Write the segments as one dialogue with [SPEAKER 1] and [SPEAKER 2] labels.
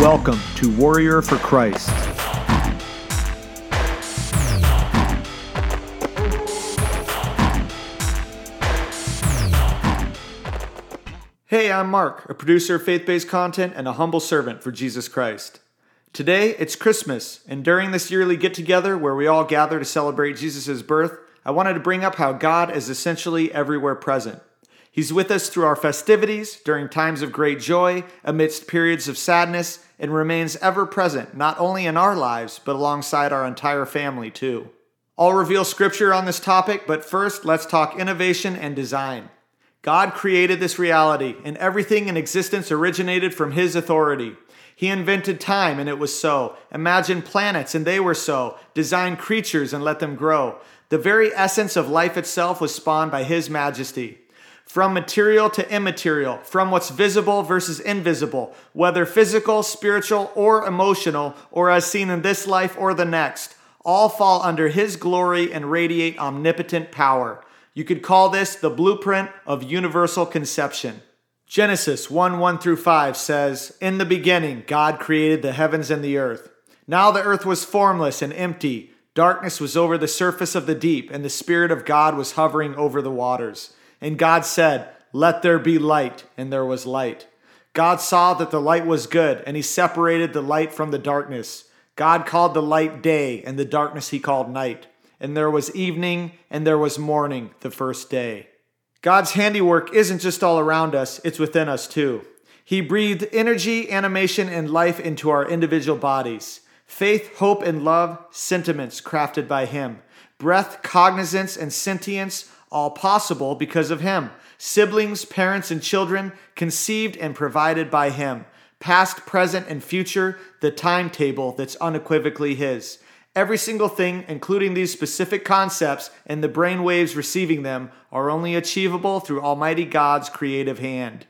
[SPEAKER 1] Welcome to Warrior for Christ. Hey, I'm Mark, a producer of faith based content and a humble servant for Jesus Christ. Today, it's Christmas, and during this yearly get together where we all gather to celebrate Jesus' birth, I wanted to bring up how God is essentially everywhere present. He's with us through our festivities, during times of great joy, amidst periods of sadness, and remains ever present, not only in our lives, but alongside our entire family, too. I'll reveal scripture on this topic, but first, let's talk innovation and design. God created this reality, and everything in existence originated from His authority. He invented time, and it was so. Imagined planets, and they were so. Designed creatures, and let them grow. The very essence of life itself was spawned by His majesty from material to immaterial, from what's visible versus invisible, whether physical, spiritual, or emotional, or as seen in this life or the next, all fall under His glory and radiate omnipotent power. You could call this the blueprint of universal conception. Genesis 1 1 through 5 says, In the beginning, God created the heavens and the earth. Now the earth was formless and empty. Darkness was over the surface of the deep, and the Spirit of God was hovering over the waters. And God said, Let there be light, and there was light. God saw that the light was good, and he separated the light from the darkness. God called the light day, and the darkness he called night. And there was evening, and there was morning the first day. God's handiwork isn't just all around us, it's within us too. He breathed energy, animation, and life into our individual bodies. Faith, hope, and love, sentiments crafted by Him. Breath, cognizance, and sentience, all possible because of him. Siblings, parents, and children conceived and provided by him. Past, present, and future, the timetable that's unequivocally his. Every single thing, including these specific concepts and the brain waves receiving them, are only achievable through Almighty God's creative hand.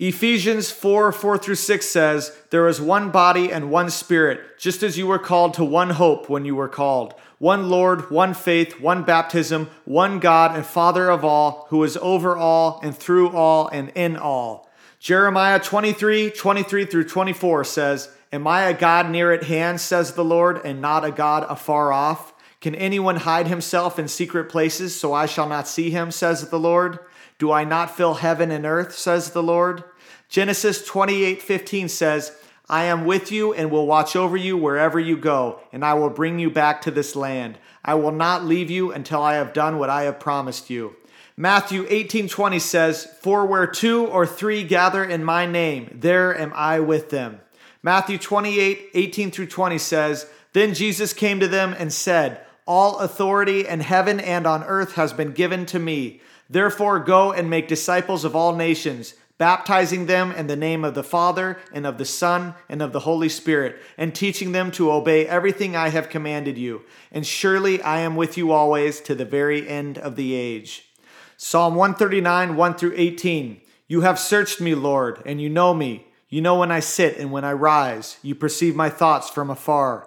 [SPEAKER 1] Ephesians 4 4 through 6 says, There is one body and one spirit, just as you were called to one hope when you were called one Lord, one faith, one baptism, one God and Father of all, who is over all and through all and in all. Jeremiah 23 23 through 24 says, Am I a God near at hand, says the Lord, and not a God afar off? Can anyone hide himself in secret places so I shall not see him, says the Lord? Do I not fill heaven and earth, says the Lord? Genesis 28 15 says, I am with you and will watch over you wherever you go, and I will bring you back to this land. I will not leave you until I have done what I have promised you. Matthew 18:20 says, "For where two or three gather in my name, there am I with them." Matthew 28, 18 through 20 says, Then Jesus came to them and said, All authority in heaven and on earth has been given to me. Therefore go and make disciples of all nations baptizing them in the name of the Father and of the Son and of the Holy Spirit, and teaching them to obey everything I have commanded you. And surely I am with you always to the very end of the age. Psalm 139, 1 through 18. You have searched me, Lord, and you know me. You know when I sit and when I rise. You perceive my thoughts from afar.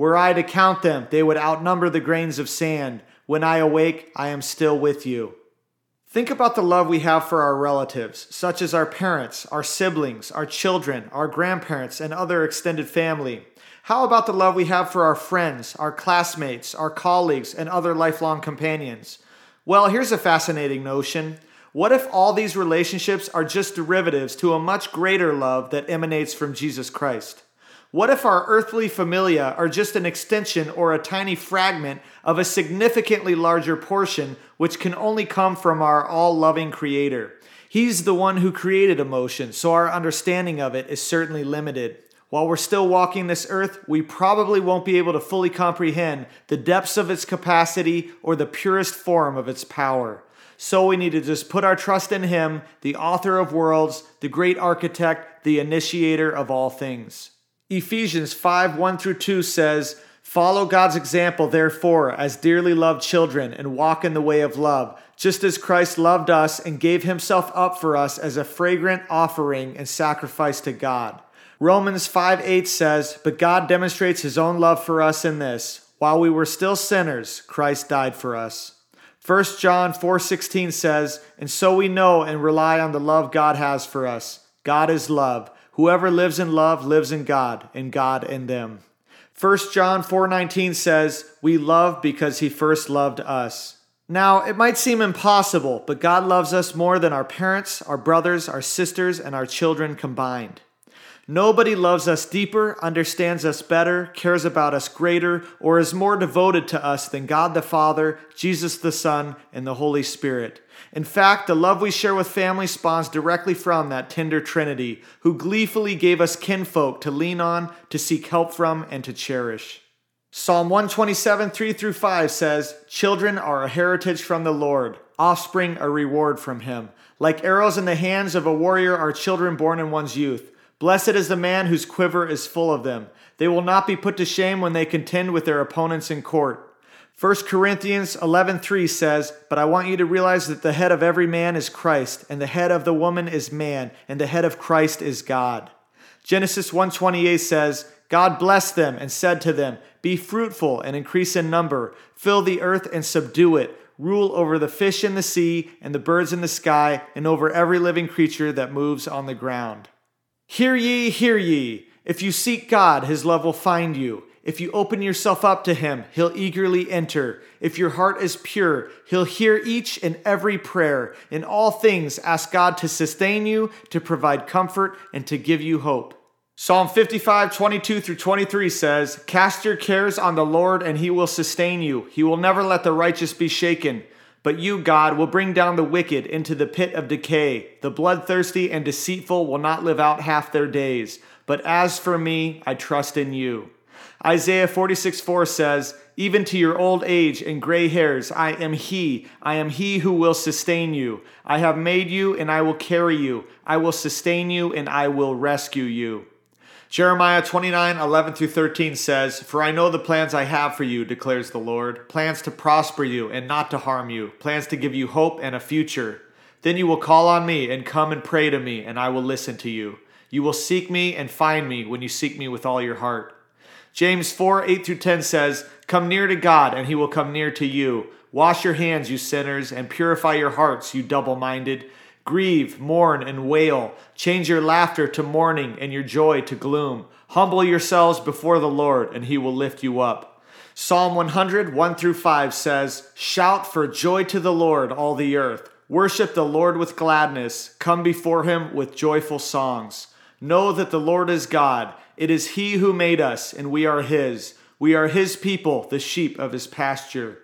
[SPEAKER 1] Were I to count them, they would outnumber the grains of sand. When I awake, I am still with you. Think about the love we have for our relatives, such as our parents, our siblings, our children, our grandparents, and other extended family. How about the love we have for our friends, our classmates, our colleagues, and other lifelong companions? Well, here's a fascinating notion. What if all these relationships are just derivatives to a much greater love that emanates from Jesus Christ? What if our earthly familia are just an extension or a tiny fragment of a significantly larger portion which can only come from our all loving Creator? He's the one who created emotion, so our understanding of it is certainly limited. While we're still walking this earth, we probably won't be able to fully comprehend the depths of its capacity or the purest form of its power. So we need to just put our trust in Him, the author of worlds, the great architect, the initiator of all things. Ephesians 5 1 through 2 says, Follow God's example, therefore, as dearly loved children, and walk in the way of love, just as Christ loved us and gave himself up for us as a fragrant offering and sacrifice to God. Romans 5 8 says, But God demonstrates his own love for us in this while we were still sinners, Christ died for us. 1 John 4:16 says, "And so we know and rely on the love God has for us. God is love. Whoever lives in love lives in God, and God in them. 1 John 4:19 says, "We love because he first loved us." Now, it might seem impossible, but God loves us more than our parents, our brothers, our sisters, and our children combined. Nobody loves us deeper, understands us better, cares about us greater, or is more devoted to us than God the Father, Jesus the Son, and the Holy Spirit. In fact, the love we share with family spawns directly from that tender Trinity, who gleefully gave us kinfolk to lean on, to seek help from, and to cherish. Psalm 127, 3 through 5 says, Children are a heritage from the Lord, offspring a reward from him. Like arrows in the hands of a warrior are children born in one's youth. Blessed is the man whose quiver is full of them. They will not be put to shame when they contend with their opponents in court. 1 Corinthians 11:3 says, "But I want you to realize that the head of every man is Christ, and the head of the woman is man, and the head of Christ is God." Genesis 1:28 says, God blessed them and said to them, "Be fruitful and increase in number, fill the earth and subdue it, rule over the fish in the sea and the birds in the sky, and over every living creature that moves on the ground." Hear ye, hear ye. If you seek God, his love will find you. If you open yourself up to him, he'll eagerly enter. If your heart is pure, he'll hear each and every prayer. In all things, ask God to sustain you, to provide comfort, and to give you hope. Psalm 55, 22 through 23 says, Cast your cares on the Lord, and he will sustain you. He will never let the righteous be shaken. But you, God, will bring down the wicked into the pit of decay. The bloodthirsty and deceitful will not live out half their days. But as for me, I trust in you. Isaiah 46 4 says, Even to your old age and gray hairs, I am He. I am He who will sustain you. I have made you, and I will carry you. I will sustain you, and I will rescue you. Jeremiah 29, 11 through 13 says, For I know the plans I have for you, declares the Lord plans to prosper you and not to harm you, plans to give you hope and a future. Then you will call on me and come and pray to me, and I will listen to you. You will seek me and find me when you seek me with all your heart. James 4, 8 through 10 says, Come near to God, and he will come near to you. Wash your hands, you sinners, and purify your hearts, you double minded. Grieve, mourn, and wail. Change your laughter to mourning and your joy to gloom. Humble yourselves before the Lord, and he will lift you up. Psalm 100, 1 through 5 says, Shout for joy to the Lord, all the earth. Worship the Lord with gladness. Come before him with joyful songs. Know that the Lord is God. It is he who made us, and we are his. We are his people, the sheep of his pasture.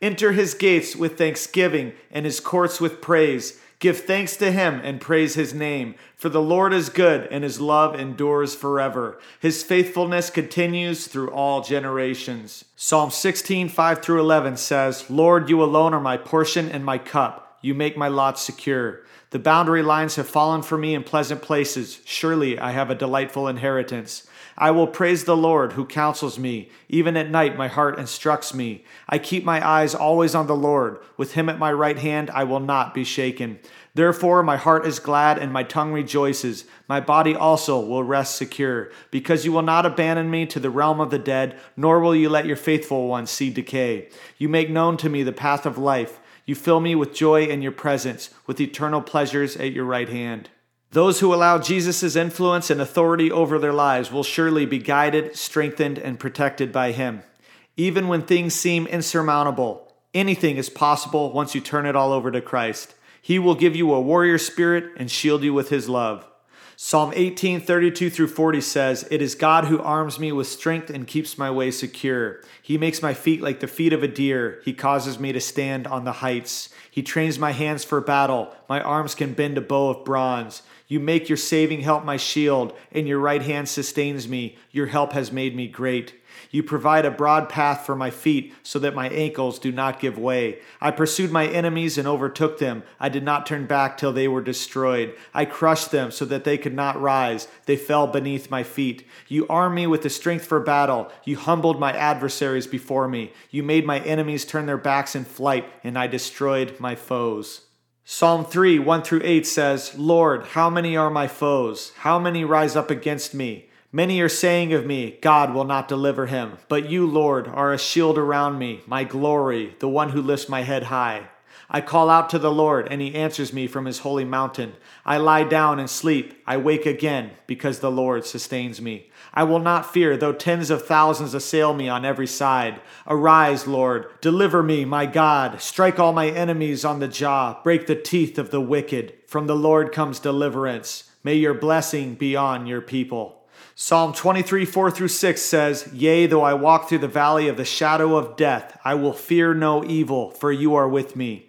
[SPEAKER 1] Enter his gates with thanksgiving and his courts with praise. Give thanks to him and praise his name, for the Lord is good and his love endures forever. His faithfulness continues through all generations. Psalm 16, 5 through 11 says, Lord, you alone are my portion and my cup. You make my lot secure. The boundary lines have fallen for me in pleasant places. Surely I have a delightful inheritance. I will praise the Lord who counsels me. Even at night, my heart instructs me. I keep my eyes always on the Lord. With him at my right hand, I will not be shaken. Therefore, my heart is glad and my tongue rejoices. My body also will rest secure, because you will not abandon me to the realm of the dead, nor will you let your faithful ones see decay. You make known to me the path of life. You fill me with joy in your presence, with eternal pleasures at your right hand. Those who allow Jesus' influence and authority over their lives will surely be guided, strengthened, and protected by him. Even when things seem insurmountable, anything is possible once you turn it all over to Christ. He will give you a warrior spirit and shield you with his love. Psalm 18, 32 through 40 says, It is God who arms me with strength and keeps my way secure. He makes my feet like the feet of a deer. He causes me to stand on the heights. He trains my hands for battle. My arms can bend a bow of bronze. You make your saving help my shield, and your right hand sustains me. Your help has made me great. You provide a broad path for my feet so that my ankles do not give way. I pursued my enemies and overtook them. I did not turn back till they were destroyed. I crushed them so that they could not rise. They fell beneath my feet. You armed me with the strength for battle. You humbled my adversaries before me. You made my enemies turn their backs in flight, and I destroyed my foes. Psalm 3 1 through 8 says, Lord, how many are my foes? How many rise up against me? Many are saying of me, God will not deliver him. But you, Lord, are a shield around me, my glory, the one who lifts my head high. I call out to the Lord, and he answers me from his holy mountain. I lie down and sleep. I wake again, because the Lord sustains me. I will not fear, though tens of thousands assail me on every side. Arise, Lord, deliver me, my God. Strike all my enemies on the jaw, break the teeth of the wicked. From the Lord comes deliverance. May your blessing be on your people. Psalm 23, 4 through 6 says, Yea, though I walk through the valley of the shadow of death, I will fear no evil, for you are with me.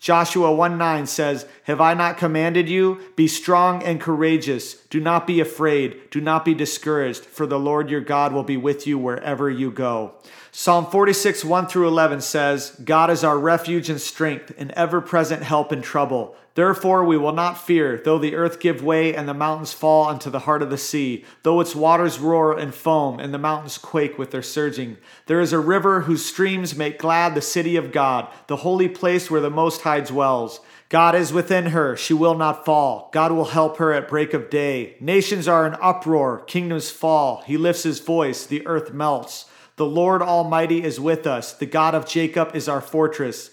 [SPEAKER 1] Joshua 1 9 says, Have I not commanded you? Be strong and courageous. Do not be afraid. Do not be discouraged, for the Lord your God will be with you wherever you go. Psalm 46 1 through 11 says, God is our refuge and strength, an ever present help in trouble. Therefore, we will not fear, though the earth give way and the mountains fall unto the heart of the sea, though its waters roar and foam and the mountains quake with their surging. There is a river whose streams make glad the city of God, the holy place where the Most High dwells. God is within her, she will not fall. God will help her at break of day. Nations are in uproar, kingdoms fall. He lifts his voice, the earth melts. The Lord Almighty is with us, the God of Jacob is our fortress.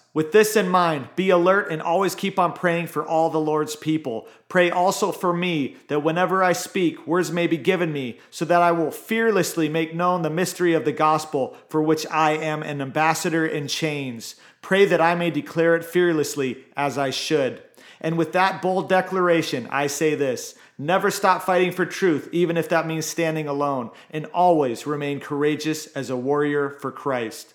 [SPEAKER 1] With this in mind, be alert and always keep on praying for all the Lord's people. Pray also for me that whenever I speak, words may be given me, so that I will fearlessly make known the mystery of the gospel, for which I am an ambassador in chains. Pray that I may declare it fearlessly as I should. And with that bold declaration, I say this never stop fighting for truth, even if that means standing alone, and always remain courageous as a warrior for Christ.